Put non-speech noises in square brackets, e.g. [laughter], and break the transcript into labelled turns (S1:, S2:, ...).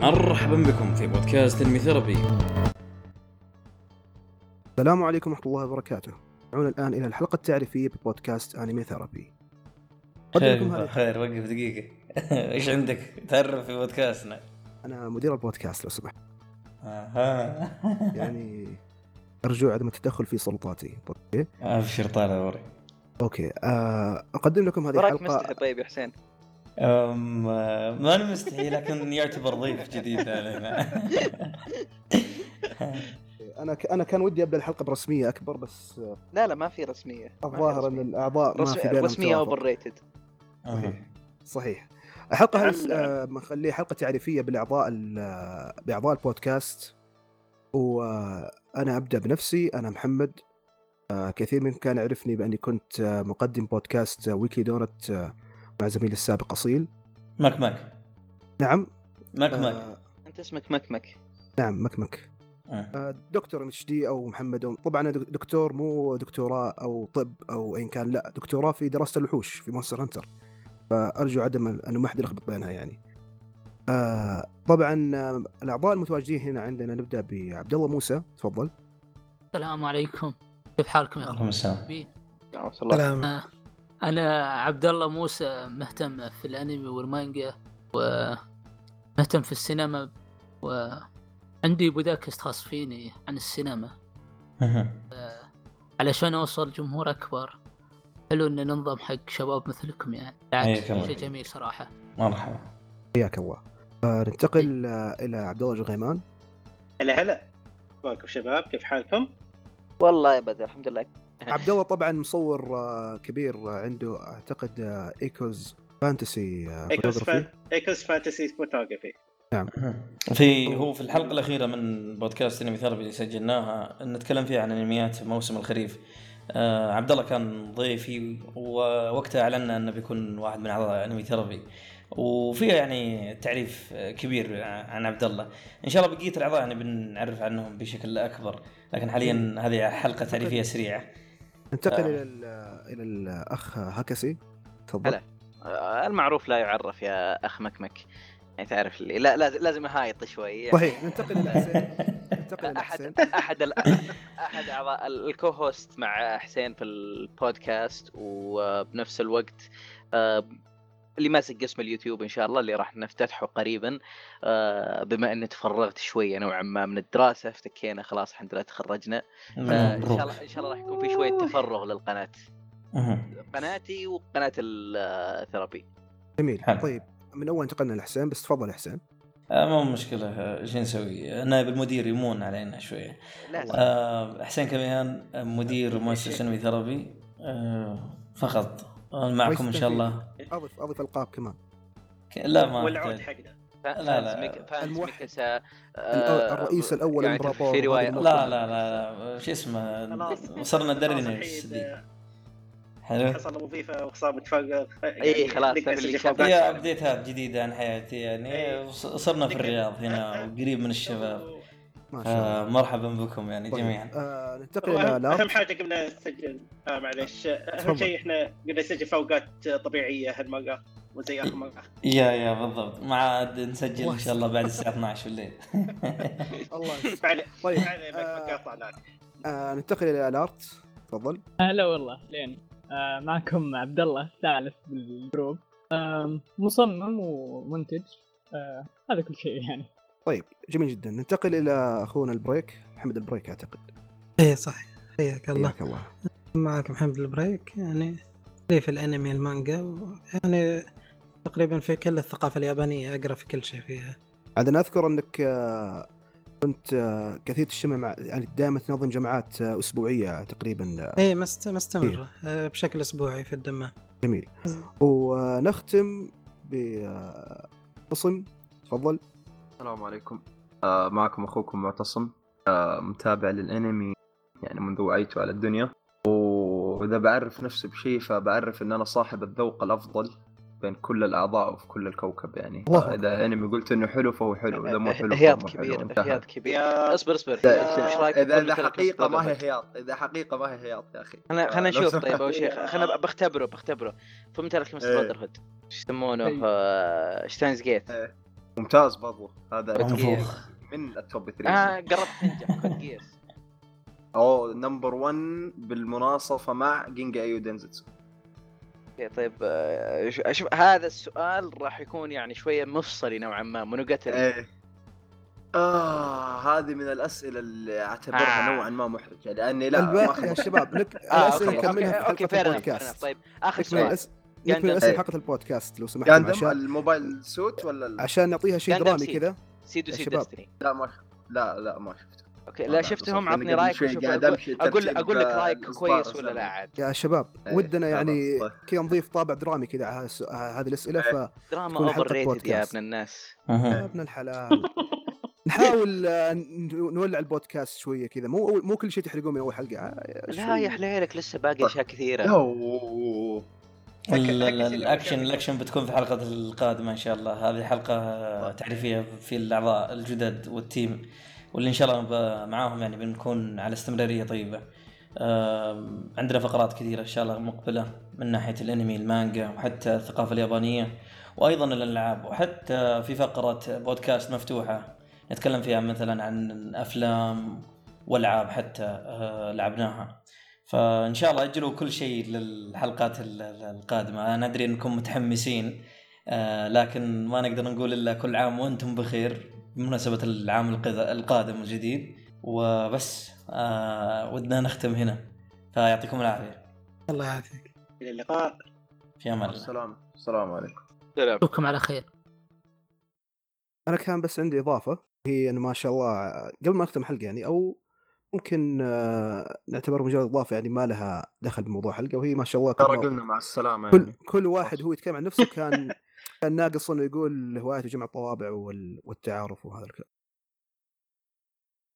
S1: مرحبا بكم في بودكاست Anime Therapy
S2: السلام عليكم ورحمة الله وبركاته. تعالوا الآن إلى الحلقة التعريفية ببودكاست Anime Therapy.
S1: خير
S2: هذه
S1: خير وقف دقيقة [laughs] إيش عندك؟ تعرف في بودكاستنا
S2: أنا مدير البودكاست لو سمحت.
S1: أها [laughs]
S2: يعني أرجو عدم التدخل في سلطاتي. Okay.
S1: أبشر طال عمري
S2: okay. آه، أقدم لكم هذه
S3: مستحي طيب يا حسين
S1: ما أنا مستحي لكن يعتبر ضيف جديد علينا [laughs]
S2: أنا ك... أنا كان ودي أبدأ الحلقة برسمية أكبر بس آه،
S3: لا لا ما في رسمية
S2: الظاهر أن
S3: رسمية.
S2: الأعضاء ما. في بينهم
S3: رسمية.
S1: overrated.
S2: صحيح. الحلقة هذه آه، بنخليها حلقة تعريفية بالأعضاء ال- آه، بأعضاء البودكاست وأنا أبدأ بنفسي أنا محمد آه، كثير منكم كان يعرفني بأني كنت آه، مقدم بودكاست آه، Weekly Don't آه، مع زميلي السابق أصيل.
S1: مك مك.
S2: نعم.
S1: مك مك.
S2: آه،
S3: أنت اسمك مكمك
S2: نعم مكمك
S1: آه.
S2: آه، دكتور MHD أو محمد أو طبعا دكتور مو دكتوراه أو طب أو ايا كان لا دكتوراه في دراسة الوحوش في Monster Hunter. فأرجو عدم أنه ما حد يلخبط بينها يعني. آه طبعا آه، الأعضاء المتواجدين هنا عندنا نبدأ بعبد الله موسى تفضل.
S4: السلام عليكم. كيف حالكم يا
S1: اللهم السلام.
S4: حبيبي؟ آه، أنا عبد الله موسى مهتم في الأنمي والمانجا ومهتم في السينما وعندي بودكاست خاص فيني عن السينما.
S1: أها.
S4: علشان أوصل جمهور أكبر. حلو إن ننظم حق شباب مثلكم يعني. شيء جميل صراحة.
S1: مرحبا.
S2: حياك الله. آه ننتقل آه إلى عبد الله جغيمان.
S5: هلا هلا. معكم شباب؟ كيف حالكم؟
S3: والله يا بدر الحمد لله. [laughs]
S2: عبد الله طبعا مصور آه كبير آه عنده أعتقد
S5: Echoes
S2: Fantasy
S5: فا... Echoes Fantasy Photography
S1: في هو في الحلقة الأخيرة من بودكاست Anime Therapy اللي سجلناها نتكلم فيها عن أنميات موسم الخريف. آه عبد الله كان ضيفي ووقتها أعلنا أنه بيكون واحد من أعضاء Anime Therapy. وفيها يعني تعريف كبير عن عبد الله. إن شاء الله بقية الأعضاء يعني بنعرف عنهم بشكل أكبر. لكن حاليا هذه حلقة تعريفية سريعة.
S2: ننتقل
S1: آه.
S2: إلى ال- إلى الأخ هاكسي تفضل.
S3: هلا. آه، المعروف لا يعرف يا أخ مكمك. يعني تعرف اللي لا لازم لازم اهايط شوي.
S2: صحيح ننتقل إلى حسين. [laughs] ننتقل إلى
S3: احد
S2: حسين.
S3: أحد ال- أحد أعضاء الكو هوست مع حسين في البودكاست وبنفس الوقت آه، اللي ماسك قسم اليوتيوب إن شاء الله اللي راح نفتتحه قريبا آه، بما إني تفرغت شوية نوعا ما من الدراسة افتكينا خلاص الحمد لله تخرجنا فان شاء الله إن شاء الله راح يكون في شوية تفرغ
S1: للقناة.
S3: قناتي وقناة ال Therapy.
S2: جميل.
S1: حلو.
S2: طيب من أول انتقلنا لحسين بس تفضل يا حسين.
S1: آه، مو مشكلة آه، إيش نسوي؟ نائب المدير يمون علينا شوية.
S3: لا
S1: آه حسين كميان آه، مدير مؤسسة Anime Therapy. آه فقط. آه، معكم إن شاء الله.
S2: اضف اضف ألقاب كمان.
S1: لا ما
S5: والعود. حقنا.
S1: لا، لا.
S3: فانز آه،
S2: الرئيس الأول
S3: يعني في
S2: رواية.
S1: لا لا لا لا. شو اسمه؟
S5: خلاص. خلاص الحين،
S1: دي
S5: آه،
S1: حلو.
S5: حصل وظيفة
S3: إيه، خلاص، اللي
S5: نسجل
S3: شاف-
S5: فوقات.
S1: هي ابديتات جديده عن حياتي يعني صرنا في الرياض هنا [laughs] وقريب من الشباب.
S2: ما شاء الله.
S1: آه مرحبا بكم يعني
S2: طيب.
S1: جميعا.
S2: آه ننتقل
S5: إلى
S2: أهم
S5: حاجة قبل نسجل آه معلش أهم
S2: تفضل.
S5: شيء إحنا قبل نسجل فوقات طبيعية هالمرة مو زي اخر
S1: yeah yeah بالضبط. ما عاد نسجل إن شاء الله بعد الساعة 12 بالليل. [laughs]
S2: الله يسلمك. [laughs]
S5: معلش
S2: طيب آه،. آه ننتقل إلى ال art تفضل.
S6: هلا والله لين. آه معكم عبد الله ثالث بال group. آه مصمم ومنتج. آه هذا كل شيء يعني.
S2: طيب جميل جدا. ننتقل إلى أخونا البريك. محمد البريك أعتقد.
S7: إيه صح. حياك الله.
S2: حياك الله.
S7: معك محمد البريك. يعني لي في الأنمي المانجا يعني تقريبا في كل الثقافة اليابانية أقرأ في كل شيء فيها.
S2: عاد أنا أذكر أنك آه، كنت آه، كثير تجتمع مع يعني دائما تنظم جماعات آه، أسبوعية تقريبا. آه،
S7: إيه مست مستمرة آه بشكل أسبوعي في الدمام
S2: جميل. ونختم بقسم تفضل.
S8: السلام عليكم. آه معكم أخوكم معتصم. آه متابع للأنمي يعني منذ وعيته على الدنيا. وإذا بعرف نفسي بشيء فبعرف إن أنا صاحب الذوق الأفضل بين كل الأعضاء وفي كل الكوكب يعني.
S2: الله
S8: آه، إذا أنمي قلت إنه حلو فهو حلو إذا مو حلو فهو
S3: هياط
S8: مو حلو.
S3: كبير هياط كبير. اصبر اصبر.
S8: إذا-
S3: إيش رأيك؟
S8: اذا
S3: إذا
S8: حقيقة ما هي؟ هياط إذا حقيقة ما هي هياط يا أخي.
S3: خلينا
S8: آه،
S3: خلينا
S8: لو
S3: نشوف. طيب أول شيء خلينا بختبره بختبره. فهمت لك. براذر هود إيش يسمونه
S8: إيه.
S3: آه، شتاينز جيت.
S8: ممتاز برضو. هذا.
S1: منفوخ
S8: من التوب 3
S3: آه قربت تنجح. كود
S8: أو نمبر 1 بالمناصفة مع جينجا ايو دنزتسو
S3: أوكي طيب آه، ش- شوف هذا السؤال راح يكون يعني شوية مفصلي نوعا ما مونوجاتري
S8: إيه. آه هذه من الأسئلة اللي أعتبرها
S3: آه.
S8: نوعا ما محرجة لأني لا ما
S2: الباقي يا
S8: خلصت.
S2: شباب نك...
S3: آه
S2: الأسئلة
S3: أوكي أوكي
S2: نكملها في
S3: أوكي
S2: حلقة
S3: fair enough, fair enough.
S2: البودكاست
S3: طيب آخر
S2: نكمل
S3: سؤال.
S2: اسئله
S8: إيه.
S2: حلقه البودكاست لو
S8: جاندم
S2: عشان
S8: الموبايل سوت ولا ال...
S2: عشان نعطيها شيء درامي. كذا
S3: سيدو
S2: يا
S3: سي
S2: شباب.
S3: ديستني
S8: لا ما شفت لا لا ما شفته أوكي
S3: لا شفتهم. عطني رأيك
S8: أقول
S3: أقول, لك
S8: رأيك
S3: كويس ولا. لا عاد
S2: يا شباب
S8: إيه،
S2: ودنا يعني
S8: طيب.
S2: كذا نضيف طابع درامي كذا على هذه الأسئلة
S8: إيه.
S2: ف
S3: دراما
S2: تكون حلقة
S3: اوفر ريتد يا. ابن الناس
S2: يا. ابن الحلال [laughs] نحاول آه، ن- نولع البودكاست شوية كذا مو مو كل شيء تحرقون من أول حلقة آه،
S3: لا. يا حليلك لسه باقي أشياء
S8: كثيرة
S1: ال action ال action بتكون في الحلقة القادمة إن شاء الله. هذه حلقة تعريفية في الأعضاء الجدد وال team واللي إن شاء الله معاهم يعني بنكون على استمرارية طيبة. عندنا فقرات كثيرة إن شاء الله مقبلة من ناحية الأنمي المانجا وحتى الثقافة اليابانية وأيضا الألعاب وحتى في فقرة بودكاست مفتوحة نتكلم فيها مثلا عن افلام والعاب حتى آه، لعبناها. فإن شاء الله اجلوا كل شيء للحلقات ال- ال- القادمة. أنا أدري إنكم متحمسين آه، لكن ما نقدر نقول إلا كل عام وأنتم بخير بمناسبة العام القادم الجديد وبس آه، ودنا نختم هنا. فيعطيكم العافية.
S7: الله يعافيك.
S5: إلى اللقاء.
S1: في أمان الله.
S8: السلام. السلام عليكم.
S3: سلام.
S4: أشوفكم على خير.
S2: أنا كان بس عندي إضافة هي انه ما شاء الله قبل ما نختم حلقة يعني أو ممكن آه، نعتبر مجرد إضافة يعني ما لها دخل بموضوع حلقة وهي ما شاء الله
S8: ترى
S2: كل,
S8: قلنا مع السلامة
S2: كل,
S8: يعني.
S2: كل واحد هو يتكلم عن نفسه كان كان ناقص إنه يقول هوايته جمع الطوابع وال- والتعارف وهذا الكلام.